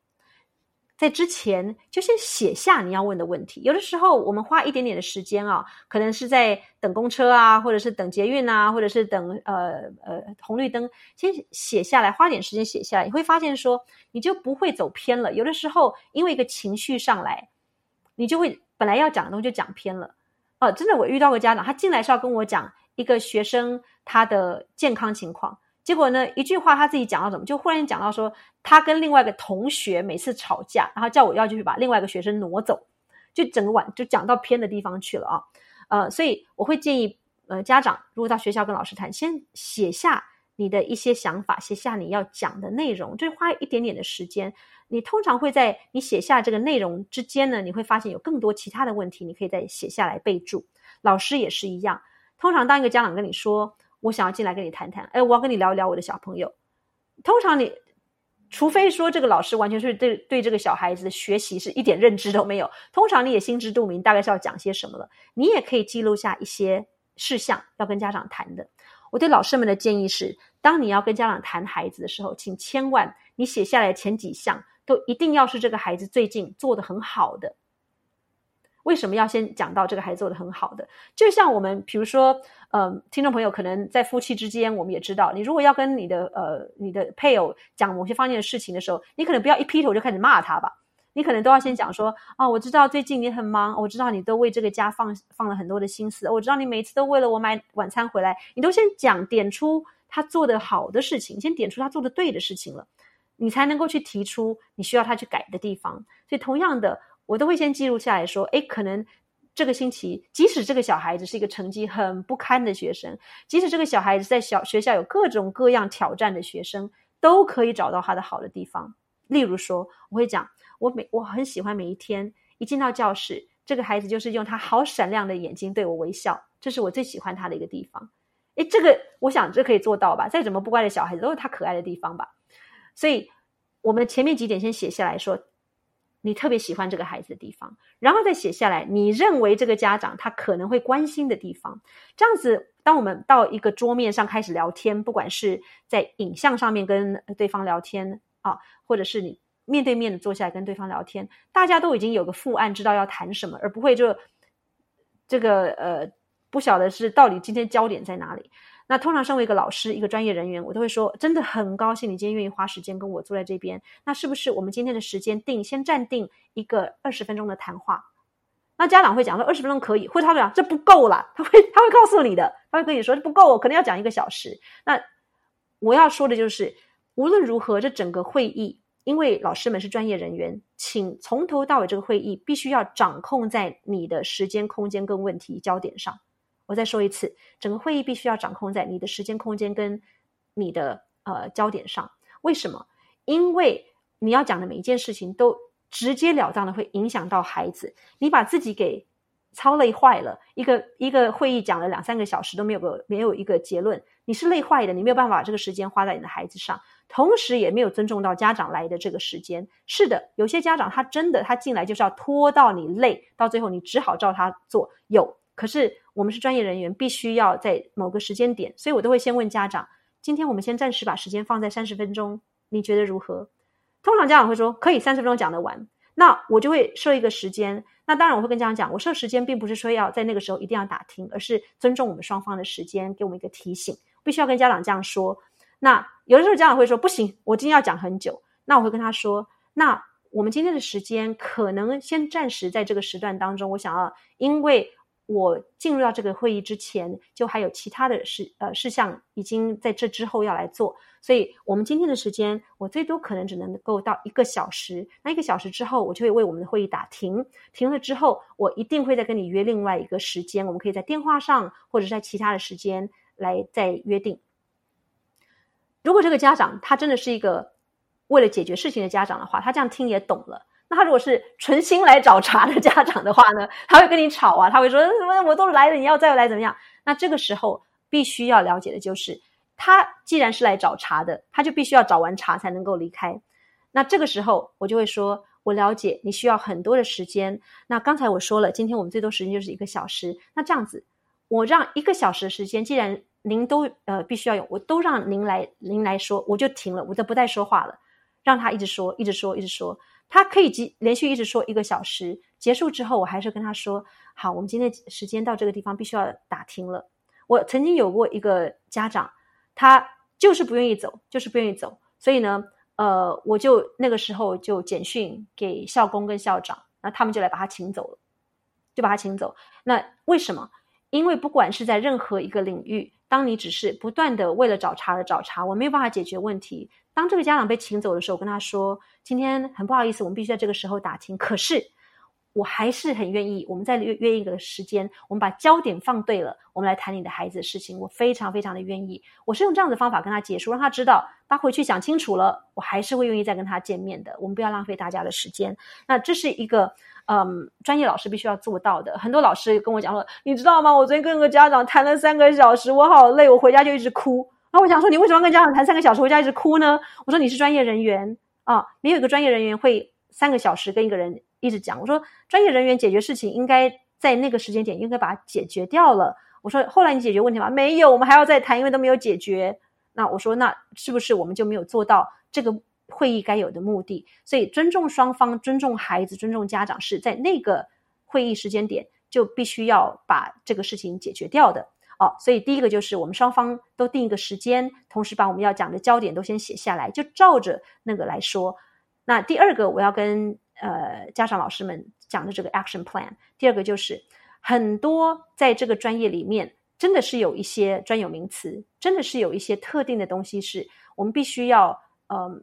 Speaker 2: 在之前就先写下你要问的问题。有的时候我们花一点点的时间啊，可能是在等公车啊，或者是等捷运啊，或者是等呃呃红绿灯，先写下来，花点时间写下来，你会发现说你就不会走偏了。有的时候因为一个情绪上来，你就会本来要讲的东西就讲偏了。哦，真的，我遇到个家长，他进来是要跟我讲。一个学生他的健康情况，结果呢，一句话他自己讲到什么，就忽然讲到说，他跟另外一个同学每次吵架，然后叫我要去把另外一个学生挪走，就整个晚就讲到偏的地方去了啊，呃，所以我会建议呃家长如果到学校跟老师谈，先写下你的一些想法，写下你要讲的内容，就花一点点的时间，你通常会在你写下这个内容之间呢，你会发现有更多其他的问题，你可以再写下来备注，老师也是一样。通常，当一个家长跟你说“我想要进来跟你谈谈”，哎，我要跟你聊一聊我的小朋友。通常你，除非说这个老师完全是对对这个小孩子的学习是一点认知都没有，通常你也心知肚明，大概是要讲些什么了。你也可以记录下一些事项要跟家长谈的。我对老师们的建议是：当你要跟家长谈孩子的时候，请千万你写下来前几项都一定要是这个孩子最近做的很好的。为什么要先讲到这个孩子做的很好的？就像我们，比如说，嗯，听众朋友可能在夫妻之间，我们也知道，你如果要跟你的呃你的配偶讲某些方面的事情的时候，你可能不要一劈头就开始骂他吧，你可能都要先讲说，啊，我知道最近你很忙，我知道你都为这个家放放了很多的心思，我知道你每次都为了我买晚餐回来，你都先讲点出他做的好的事情，先点出他做的对的事情了，你才能够去提出你需要他去改的地方。所以同样的。我都会先记录下来说，哎，可能这个星期，即使这个小孩子是一个成绩很不堪的学生，即使这个小孩子在小学校有各种各样挑战的学生，都可以找到他的好的地方。例如说，我会讲，我每我很喜欢每一天一进到教室，这个孩子就是用他好闪亮的眼睛对我微笑，这是我最喜欢他的一个地方。哎，这个我想这可以做到吧？再怎么不乖的小孩子，都是他可爱的地方吧？所以，我们前面几点先写下来说。你特别喜欢这个孩子的地方，然后再写下来。你认为这个家长他可能会关心的地方，这样子，当我们到一个桌面上开始聊天，不管是在影像上面跟对方聊天啊，或者是你面对面的坐下来跟对方聊天，大家都已经有个副案，知道要谈什么，而不会就这个呃，不晓得是到底今天焦点在哪里。那通常身为一个老师，一个专业人员，我都会说，真的很高兴你今天愿意花时间跟我坐在这边。那是不是我们今天的时间定先暂定一个二十分钟的谈话？那家长会讲说二十分钟可以，或者他会讲这不够啦，他会他会告诉你的，他会跟你说这不够，可能要讲一个小时。那我要说的就是，无论如何，这整个会议，因为老师们是专业人员，请从头到尾这个会议必须要掌控在你的时间、空间跟问题焦点上。我再说一次，整个会议必须要掌控在你的时间、空间跟你的呃焦点上。为什么？因为你要讲的每一件事情都直截了当的会影响到孩子。你把自己给操累坏了，一个一个会议讲了两三个小时都没有个没有一个结论，你是累坏的，你没有办法把这个时间花在你的孩子上，同时也没有尊重到家长来的这个时间。是的，有些家长他真的他进来就是要拖到你累，到最后你只好照他做。有。可是我们是专业人员，必须要在某个时间点，所以我都会先问家长：今天我们先暂时把时间放在三十分钟，你觉得如何？通常家长会说可以，三十分钟讲得完。那我就会设一个时间。那当然我会跟家长讲，我设时间并不是说要在那个时候一定要打听，而是尊重我们双方的时间，给我们一个提醒，必须要跟家长这样说。那有的时候家长会说不行，我今天要讲很久。那我会跟他说：那我们今天的时间可能先暂时在这个时段当中，我想要因为。我进入到这个会议之前，就还有其他的事呃事项已经在这之后要来做，所以我们今天的时间，我最多可能只能够到一个小时。那一个小时之后，我就会为我们的会议打停。停了之后，我一定会再跟你约另外一个时间，我们可以在电话上或者在其他的时间来再约定。如果这个家长他真的是一个为了解决事情的家长的话，他这样听也懂了。那他如果是存心来找茬的家长的话呢？他会跟你吵啊，他会说什么我都来了，你要再来怎么样？那这个时候必须要了解的就是，他既然是来找茬的，他就必须要找完茬才能够离开。那这个时候我就会说，我了解你需要很多的时间。那刚才我说了，今天我们最多时间就是一个小时。那这样子，我让一个小时的时间，既然您都呃必须要用，我都让您来您来说，我就停了，我就不再说话了，让他一直说，一直说，一直说。他可以连连续一直说一个小时，结束之后，我还是跟他说：“好，我们今天时间到这个地方，必须要打听了。”我曾经有过一个家长，他就是不愿意走，就是不愿意走，所以呢，呃，我就那个时候就简讯给校工跟校长，那他们就来把他请走了，就把他请走。那为什么？因为不管是在任何一个领域，当你只是不断的为了找茬而找茬，我没有办法解决问题。当这个家长被请走的时候，我跟他说。今天很不好意思，我们必须在这个时候打听。可是我还是很愿意，我们再约约一个时间，我们把焦点放对了，我们来谈你的孩子的事情。我非常非常的愿意。我是用这样的方法跟他结束，让他知道他回去想清楚了，我还是会愿意再跟他见面的。我们不要浪费大家的时间。那这是一个嗯，专业老师必须要做到的。很多老师跟我讲说，你知道吗？我昨天跟个家长谈了三个小时，我好累，我回家就一直哭。那我想说，你为什么跟家长谈三个小时，回家一直哭呢？我说你是专业人员。啊，没有一个专业人员会三个小时跟一个人一直讲。我说，专业人员解决事情应该在那个时间点应该把它解决掉了。我说，后来你解决问题吗？没有，我们还要再谈，因为都没有解决。那我说，那是不是我们就没有做到这个会议该有的目的？所以，尊重双方，尊重孩子，尊重家长，是在那个会议时间点就必须要把这个事情解决掉的。哦，所以第一个就是我们双方都定一个时间，同时把我们要讲的焦点都先写下来，就照着那个来说。那第二个我要跟呃家长老师们讲的这个 action plan，第二个就是很多在这个专业里面真的是有一些专有名词，真的是有一些特定的东西，是我们必须要呃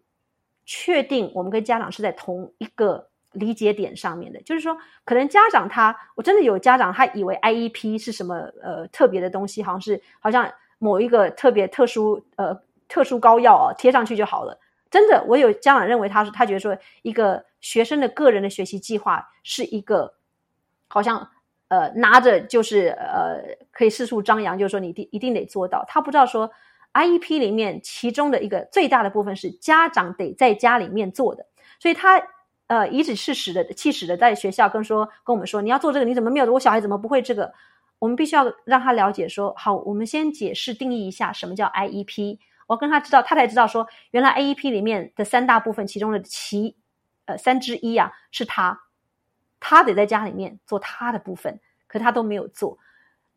Speaker 2: 确定我们跟家长是在同一个。理解点上面的，就是说，可能家长他，我真的有家长他以为 IEP 是什么呃特别的东西，好像是好像某一个特别特殊呃特殊膏药哦贴上去就好了。真的，我有家长认为他是他觉得说一个学生的个人的学习计划是一个好像呃拿着就是呃可以四处张扬，就是说你一定一定得做到。他不知道说 IEP 里面其中的一个最大的部分是家长得在家里面做的，所以他。呃，颐指气使的、气使的，在学校跟说跟我们说，你要做这个，你怎么没有？我小孩怎么不会这个？我们必须要让他了解说，好，我们先解释定义一下什么叫 IEP。我跟他知道，他才知道说，原来 IEP 里面的三大部分，其中的其呃三之一啊，是他，他得在家里面做他的部分，可他都没有做。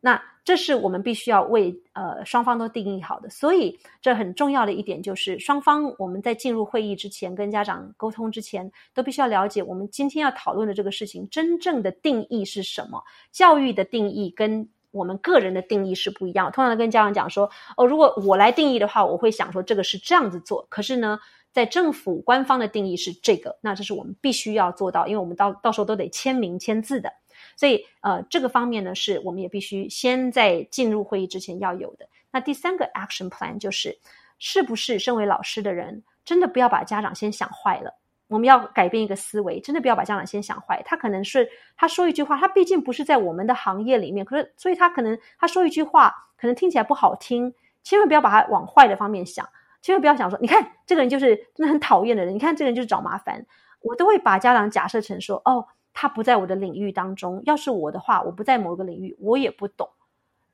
Speaker 2: 那这是我们必须要为呃双方都定义好的，所以这很重要的一点就是，双方我们在进入会议之前跟家长沟通之前，都必须要了解我们今天要讨论的这个事情真正的定义是什么。教育的定义跟我们个人的定义是不一样。通常跟家长讲说，哦，如果我来定义的话，我会想说这个是这样子做。可是呢，在政府官方的定义是这个，那这是我们必须要做到，因为我们到到时候都得签名签字的。所以，呃，这个方面呢，是我们也必须先在进入会议之前要有的。那第三个 action plan 就是，是不是身为老师的人，真的不要把家长先想坏了？我们要改变一个思维，真的不要把家长先想坏。他可能是他说一句话，他毕竟不是在我们的行业里面，可是，所以他可能他说一句话，可能听起来不好听。千万不要把他往坏的方面想，千万不要想说，你看这个人就是真的很讨厌的人，你看这个人就是找麻烦。我都会把家长假设成说，哦。他不在我的领域当中。要是我的话，我不在某个领域，我也不懂，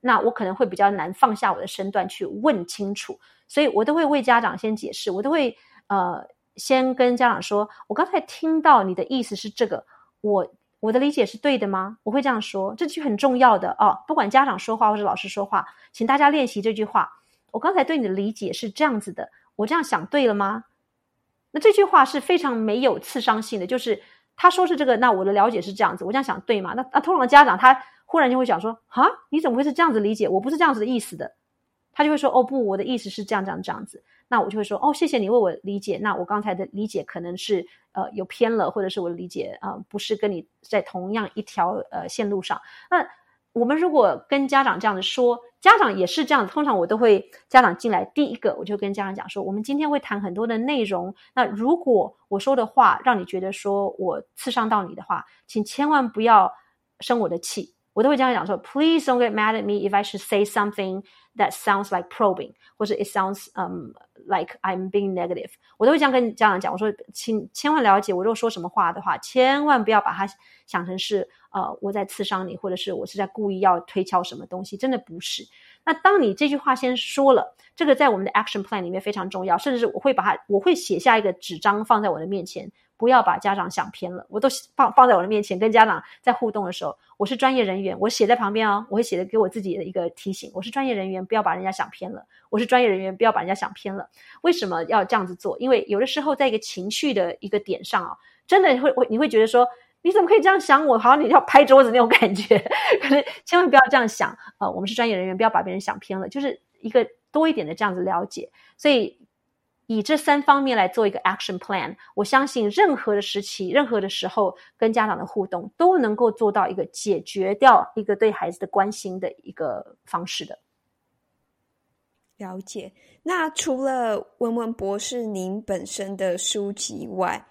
Speaker 2: 那我可能会比较难放下我的身段去问清楚。所以我都会为家长先解释，我都会呃先跟家长说，我刚才听到你的意思是这个，我我的理解是对的吗？我会这样说，这句很重要的哦。不管家长说话或者老师说话，请大家练习这句话。我刚才对你的理解是这样子的，我这样想对了吗？那这句话是非常没有刺伤性的，就是。他说是这个，那我的了解是这样子，我这样想对吗？那那通常家长他忽然就会想说啊，你怎么会是这样子理解？我不是这样子的意思的。他就会说哦不，我的意思是这样这样这样子。那我就会说哦，谢谢你为我理解。那我刚才的理解可能是呃有偏了，或者是我的理解啊不是跟你在同样一条呃线路上。那我们如果跟家长这样子说，家长也是这样。通常我都会家长进来，第一个我就跟家长讲说，我们今天会谈很多的内容。那如果我说的话让你觉得说我刺伤到你的话，请千万不要生我的气。我都会这样讲说，Please don't get mad at me if I should say something that sounds like probing，或者 it sounds um like I'm being negative。我都会这样跟家长讲，我说，请千万了解，我如果说什么话的话，千万不要把它想成是呃我在刺伤你，或者是我是在故意要推敲什么东西，真的不是。那当你这句话先说了，这个在我们的 action plan 里面非常重要，甚至是我会把它，我会写下一个纸张放在我的面前。不要把家长想偏了，我都放放在我的面前，跟家长在互动的时候，我是专业人员，我写在旁边哦，我会写的给我自己的一个提醒，我是专业人员，不要把人家想偏了，我是专业人员，不要把人家想偏了。为什么要这样子做？因为有的时候在一个情绪的一个点上啊，真的会会你会觉得说，你怎么可以这样想我？好像你要拍桌子那种感觉。[LAUGHS] 可是千万不要这样想啊，我们是专业人员，不要把别人想偏了，就是一个多一点的这样子了解，所以。以这三方面来做一个 action plan，我相信任何的时期、任何的时候跟家长的互动都能够做到一个解决掉一个对孩子的关心的一个方式的。
Speaker 1: 了解。那除了文文博士您本身的书籍外，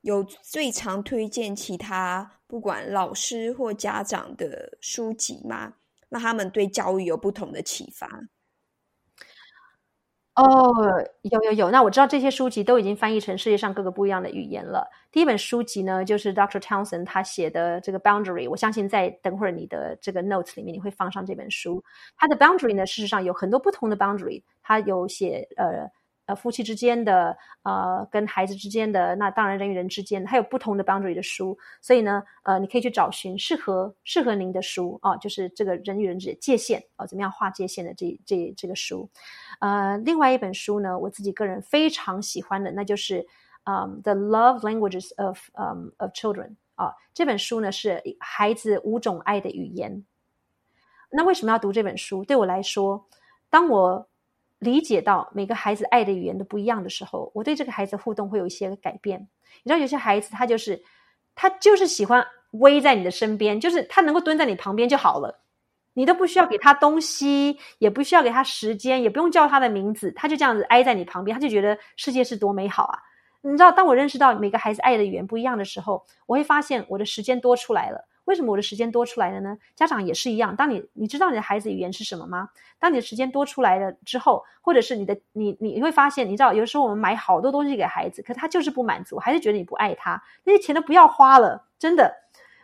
Speaker 1: 有最常推荐其他不管老师或家长的书籍吗？那他们对教育有不同的启发？
Speaker 2: 哦，有有有，那我知道这些书籍都已经翻译成世界上各个不一样的语言了。第一本书籍呢，就是 Dr. Townsend 他写的这个 Boundary，我相信在等会儿你的这个 notes 里面你会放上这本书。它的 Boundary 呢，事实上有很多不同的 Boundary，它有写呃。呃，夫妻之间的，呃，跟孩子之间的，那当然人与人之间，还有不同的 boundary 的书，所以呢，呃，你可以去找寻适合适合您的书啊，就是这个人与人之间界限啊，怎么样划界限的这这这个书。呃，另外一本书呢，我自己个人非常喜欢的，那就是嗯，The Love Languages of um of Children 啊，这本书呢是孩子五种爱的语言。那为什么要读这本书？对我来说，当我理解到每个孩子爱的语言都不一样的时候，我对这个孩子互动会有一些改变。你知道，有些孩子他就是他就是喜欢偎在你的身边，就是他能够蹲在你旁边就好了，你都不需要给他东西，也不需要给他时间，也不用叫他的名字，他就这样子挨在你旁边，他就觉得世界是多美好啊！你知道，当我认识到每个孩子爱的语言不一样的时候，我会发现我的时间多出来了。为什么我的时间多出来了呢？家长也是一样。当你你知道你的孩子语言是什么吗？当你的时间多出来了之后，或者是你的你你会发现，你知道有时候我们买好多东西给孩子，可他就是不满足，还是觉得你不爱他，那些钱都不要花了，真的。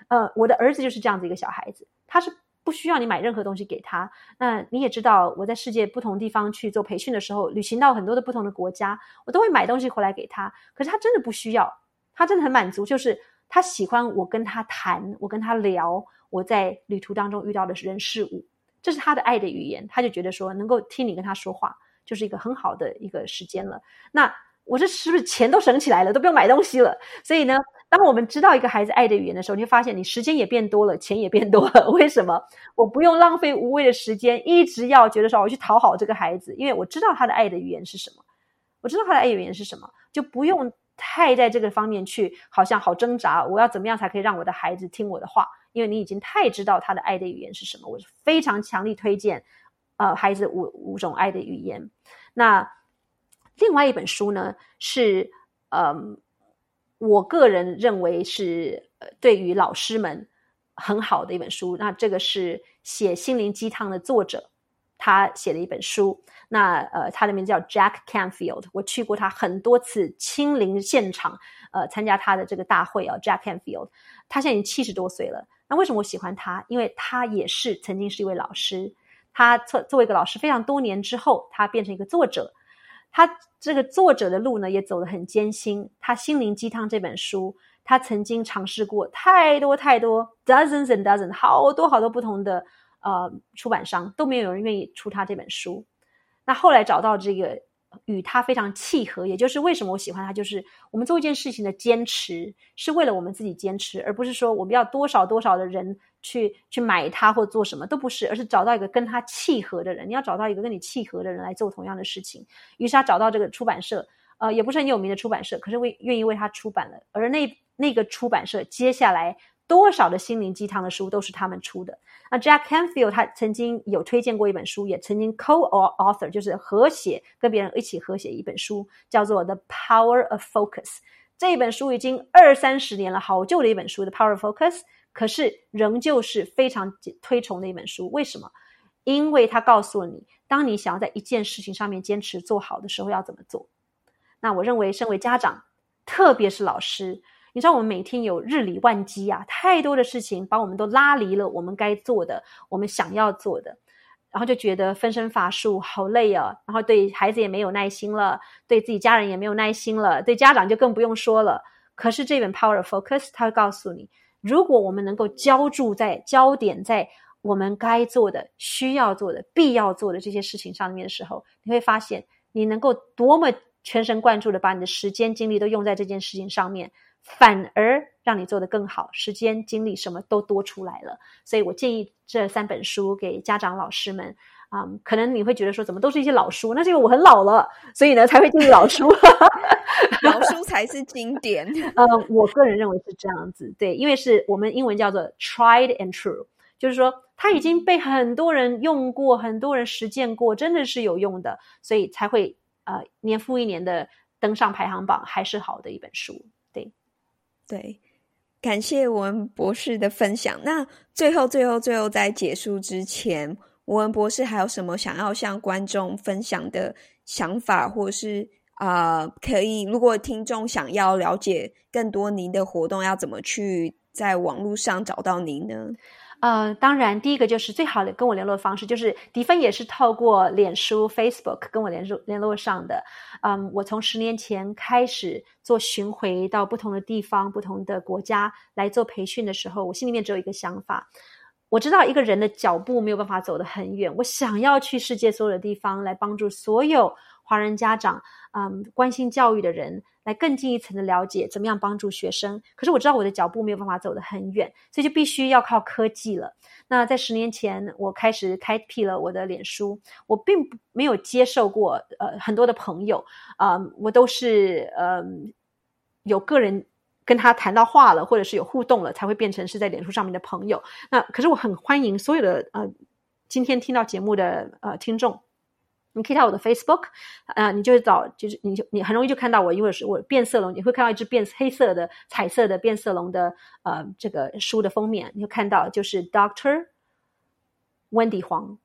Speaker 2: 呃，我的儿子就是这样子一个小孩子，他是不需要你买任何东西给他。那你也知道，我在世界不同地方去做培训的时候，旅行到很多的不同的国家，我都会买东西回来给他。可是他真的不需要，他真的很满足，就是。他喜欢我跟他谈，我跟他聊，我在旅途当中遇到的人事物，这是他的爱的语言。他就觉得说，能够听你跟他说话，就是一个很好的一个时间了。那我这是不是钱都省起来了，都不用买东西了？所以呢，当我们知道一个孩子爱的语言的时候，你会发现你时间也变多了，钱也变多了。[LAUGHS] 为什么？我不用浪费无谓的时间，一直要觉得说我去讨好这个孩子，因为我知道他的爱的语言是什么，我知道他的爱语言是什么，就不用。太在这个方面去，好像好挣扎。我要怎么样才可以让我的孩子听我的话？因为你已经太知道他的爱的语言是什么。我是非常强力推荐，呃，孩子五五种爱的语言。那另外一本书呢，是嗯，我个人认为是对于老师们很好的一本书。那这个是写心灵鸡汤的作者。他写了一本书，那呃，他的名字叫 Jack Canfield。我去过他很多次，亲临现场，呃，参加他的这个大会啊。Jack Canfield，他现在已经七十多岁了。那为什么我喜欢他？因为他也是曾经是一位老师。他作作为一个老师，非常多年之后，他变成一个作者。他这个作者的路呢，也走得很艰辛。他心灵鸡汤这本书，他曾经尝试过太多太多，dozens and dozens，好多好多不同的。呃，出版商都没有人愿意出他这本书。那后来找到这个与他非常契合，也就是为什么我喜欢他，就是我们做一件事情的坚持是为了我们自己坚持，而不是说我们要多少多少的人去去买它或做什么都不是，而是找到一个跟他契合的人。你要找到一个跟你契合的人来做同样的事情。于是他找到这个出版社，呃，也不是很有名的出版社，可是为愿意为他出版了。而那那个出版社接下来。多少的心灵鸡汤的书都是他们出的。那 Jack Canfield 他曾经有推荐过一本书，也曾经 co-author 就是合写，跟别人一起合写一本书，叫做《The Power of Focus》。这本书已经二三十年了，好旧的一本书，《The Power of Focus》，可是仍旧是非常推崇的一本书。为什么？因为他告诉了你，当你想要在一件事情上面坚持做好的时候，要怎么做。那我认为，身为家长，特别是老师。你知道我们每天有日理万机啊，太多的事情把我们都拉离了我们该做的、我们想要做的，然后就觉得分身乏术，好累啊！然后对孩子也没有耐心了，对自己家人也没有耐心了，对家长就更不用说了。可是这本 Power Focus 它会告诉你，如果我们能够浇筑在焦点在我们该做的、需要做的、必要做的这些事情上面的时候，你会发现你能够多么全神贯注的把你的时间精力都用在这件事情上面。反而让你做得更好，时间、精力什么都多出来了。所以我建议这三本书给家长、老师们啊，可能你会觉得说，怎么都是一些老书？那是因为我很老了，所以呢才会建议老书。[LAUGHS] [LAUGHS]
Speaker 1: 老书才是经典。
Speaker 2: 嗯，我个人认为是这样子，对，因为是我们英文叫做 tried and true，就是说它已经被很多人用过，很多人实践过，真的是有用的，所以才会呃年复一年的登上排行榜，还是好的一本书。
Speaker 1: 对，感谢文博士的分享。那最后、最后、最后，在结束之前，文博士还有什么想要向观众分享的想法，或者是啊，可以？如果听众想要了解更多您的活动，要怎么去在网络上找到您呢？
Speaker 2: 呃，当然，第一个就是最好的跟我联络的方式，就是迪芬也是透过脸书 Facebook 跟我联络联络上的。嗯，我从十年前开始做巡回到不同的地方、不同的国家来做培训的时候，我心里面只有一个想法，我知道一个人的脚步没有办法走得很远，我想要去世界所有的地方来帮助所有华人家长，嗯，关心教育的人。来更进一层的了解怎么样帮助学生，可是我知道我的脚步没有办法走得很远，所以就必须要靠科技了。那在十年前，我开始开辟了我的脸书，我并不没有接受过呃很多的朋友啊，我都是呃有个人跟他谈到话了，或者是有互动了，才会变成是在脸书上面的朋友。那可是我很欢迎所有的呃今天听到节目的呃听众。你可以到我的 Facebook，啊，你就找，就是你就你很容易就看到我，因为是我变色龙，你会看到一只变黑色的彩色的变色龙的呃这个书的封面，你会看到就是 Doctor Wendy 黄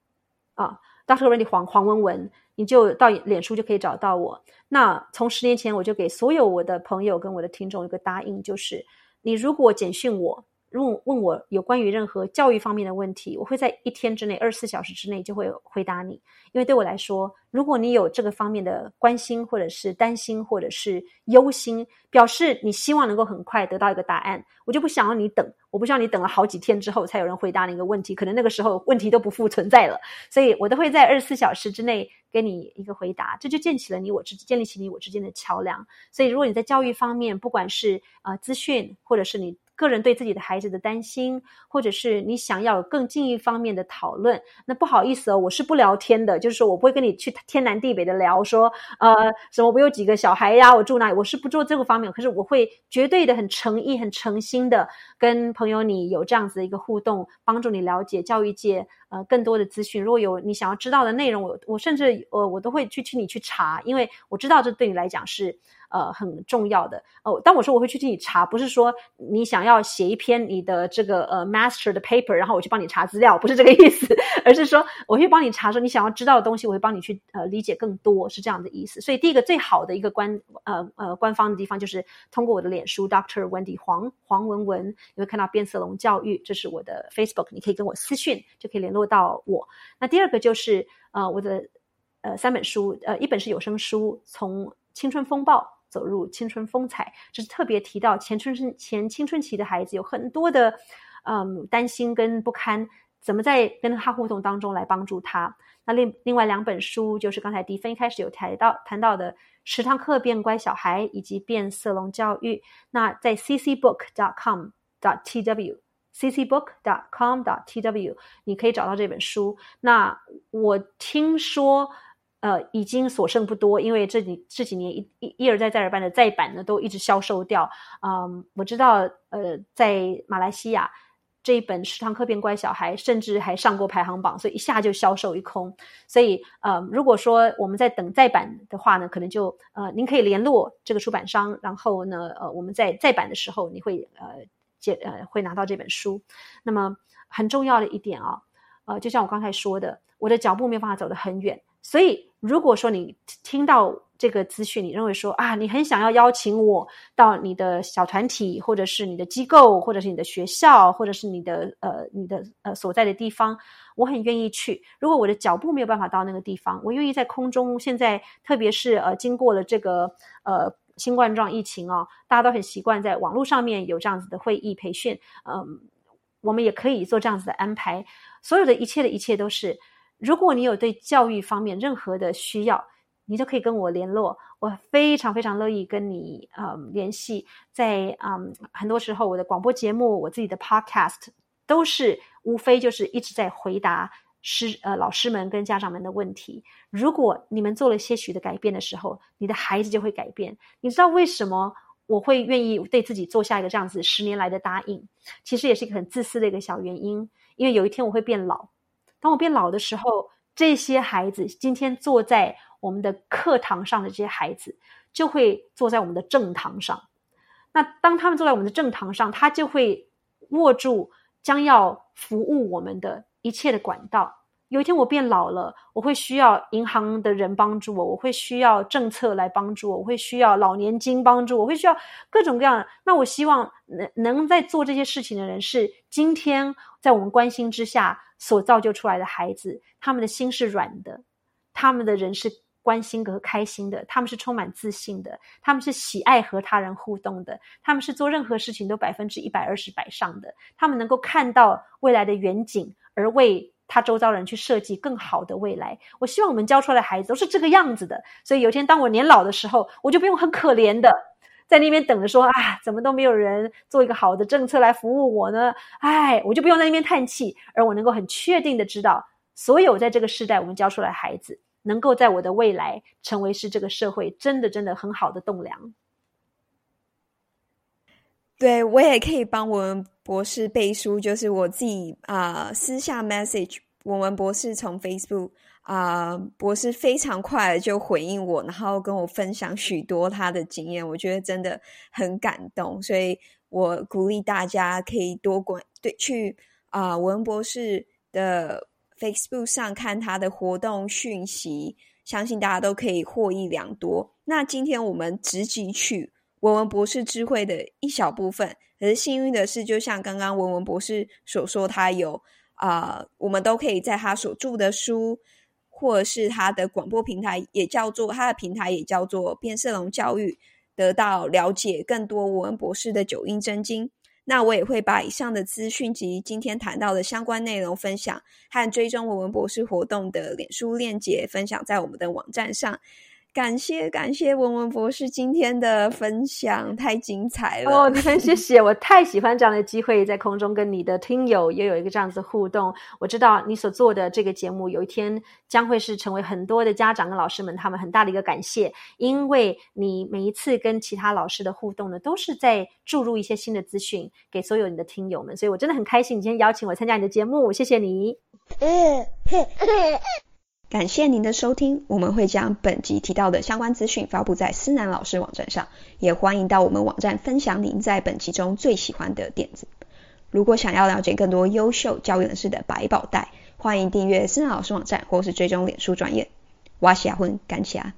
Speaker 2: 啊，Doctor Wendy 黄黄文文，你就到脸书就可以找到我。那从十年前我就给所有我的朋友跟我的听众一个答应，就是你如果简讯我。问问我有关于任何教育方面的问题，我会在一天之内、二十四小时之内就会回答你。因为对我来说，如果你有这个方面的关心，或者是担心，或者是忧心，表示你希望能够很快得到一个答案，我就不想要你等。我不需要你等了好几天之后才有人回答你一个问题，可能那个时候问题都不复存在了。所以我都会在二十四小时之内给你一个回答，这就建起了你我之建立起你我之间的桥梁。所以如果你在教育方面，不管是呃资讯，或者是你。个人对自己的孩子的担心，或者是你想要更进一方面的讨论，那不好意思哦，我是不聊天的，就是说我不会跟你去天南地北的聊，说呃什么我有几个小孩呀，我住哪里，我是不做这个方面。可是我会绝对的很诚意、很诚心的跟朋友你有这样子的一个互动，帮助你了解教育界呃更多的资讯。如果有你想要知道的内容，我我甚至呃我都会去替你去查，因为我知道这对你来讲是。呃，很重要的哦。当我说我会去替你查，不是说你想要写一篇你的这个呃 master 的 paper，然后我去帮你查资料，不是这个意思，[LAUGHS] 而是说我会帮你查，说你想要知道的东西，我会帮你去呃理解更多，是这样的意思。所以第一个最好的一个官呃呃官方的地方，就是通过我的脸书 Doctor Wendy 黄黄文文，你会看到变色龙教育，这是我的 Facebook，你可以跟我私讯，就可以联络落到我。那第二个就是呃我的呃三本书，呃一本是有声书，从青春风暴。走入青春风采，这是特别提到前春前青春期的孩子有很多的嗯担心跟不堪，怎么在跟他互动当中来帮助他？那另另外两本书就是刚才迪芬一开始有谈到谈到的十堂课变乖小孩以及变色龙教育。那在 ccbook.com.tw ccbook.com.tw 你可以找到这本书。那我听说。呃，已经所剩不多，因为这几这几年一一一而再再而三的再版呢，都一直销售掉。嗯，我知道，呃，在马来西亚这一本《食堂课变乖小孩》甚至还上过排行榜，所以一下就销售一空。所以，呃，如果说我们在等再版的话呢，可能就呃，您可以联络这个出版商，然后呢，呃，我们在再版的时候，你会呃接呃会拿到这本书。那么很重要的一点啊，呃，就像我刚才说的，我的脚步没有办法走得很远。所以，如果说你听到这个资讯，你认为说啊，你很想要邀请我到你的小团体，或者是你的机构，或者是你的学校，或者是你的呃你的呃所在的地方，我很愿意去。如果我的脚步没有办法到那个地方，我愿意在空中。现在，特别是呃经过了这个呃新冠状疫情哦，大家都很习惯在网络上面有这样子的会议培训，嗯，我们也可以做这样子的安排。所有的一切的一切都是。如果你有对教育方面任何的需要，你都可以跟我联络，我非常非常乐意跟你呃联系。在嗯很多时候，我的广播节目、我自己的 podcast 都是无非就是一直在回答师呃老师们跟家长们的问题。如果你们做了些许的改变的时候，你的孩子就会改变。你知道为什么我会愿意对自己做下一个这样子十年来的答应？其实也是一个很自私的一个小原因，因为有一天我会变老。当我变老的时候，这些孩子今天坐在我们的课堂上的这些孩子，就会坐在我们的正堂上。那当他们坐在我们的正堂上，他就会握住将要服务我们的一切的管道。有一天我变老了，我会需要银行的人帮助我，我会需要政策来帮助我，我会需要老年金帮助我，我会需要各种各样的。那我希望能能在做这些事情的人是今天在我们关心之下所造就出来的孩子，他们的心是软的，他们的人是关心和开心的，他们是充满自信的，他们是喜爱和他人互动的，他们是做任何事情都百分之一百二十百上的，他们能够看到未来的远景而为。他周遭人去设计更好的未来。我希望我们教出来的孩子都是这个样子的。所以有一天当我年老的时候，我就不用很可怜的在那边等着说啊，怎么都没有人做一个好的政策来服务我呢？哎，我就不用在那边叹气，而我能够很确定的知道，所有在这个时代我们教出来孩子，能够在我的未来成为是这个社会真的真的很好的栋梁。
Speaker 1: 对我也可以帮我们博士背书，就是我自己啊私下 message 我们博士从 Facebook 啊，博士非常快的就回应我，然后跟我分享许多他的经验，我觉得真的很感动，所以我鼓励大家可以多关对去啊文博士的 Facebook 上看他的活动讯息，相信大家都可以获益良多。那今天我们直击去。文文博士智慧的一小部分，可是幸运的是，就像刚刚文文博士所说，他有啊，我们都可以在他所著的书，或是他的广播平台，也叫做他的平台，也叫做变色龙教育，得到了解更多文文博士的九阴真经。那我也会把以上的资讯及今天谈到的相关内容分享，和追踪文文博士活动的脸书链接分享在我们的网站上。感谢感谢文文博士今天的分享，太精彩了哦！
Speaker 2: 你 [LAUGHS] 很谢谢，我太喜欢这样的机会，在空中跟你的听友也有一个这样子互动。我知道你所做的这个节目，有一天将会是成为很多的家长跟老师们他们很大的一个感谢，因为你每一次跟其他老师的互动呢，都是在注入一些新的资讯给所有你的听友们，所以我真的很开心，你今天邀请我参加你的节目，谢谢你。[LAUGHS]
Speaker 1: 感谢您的收听，我们会将本集提到的相关资讯发布在思南老师网站上，也欢迎到我们网站分享您在本集中最喜欢的点子。如果想要了解更多优秀教育人士的百宝袋，欢迎订阅思南老师网站或是追踪脸书专业。瓦西亚婚，感谢啊！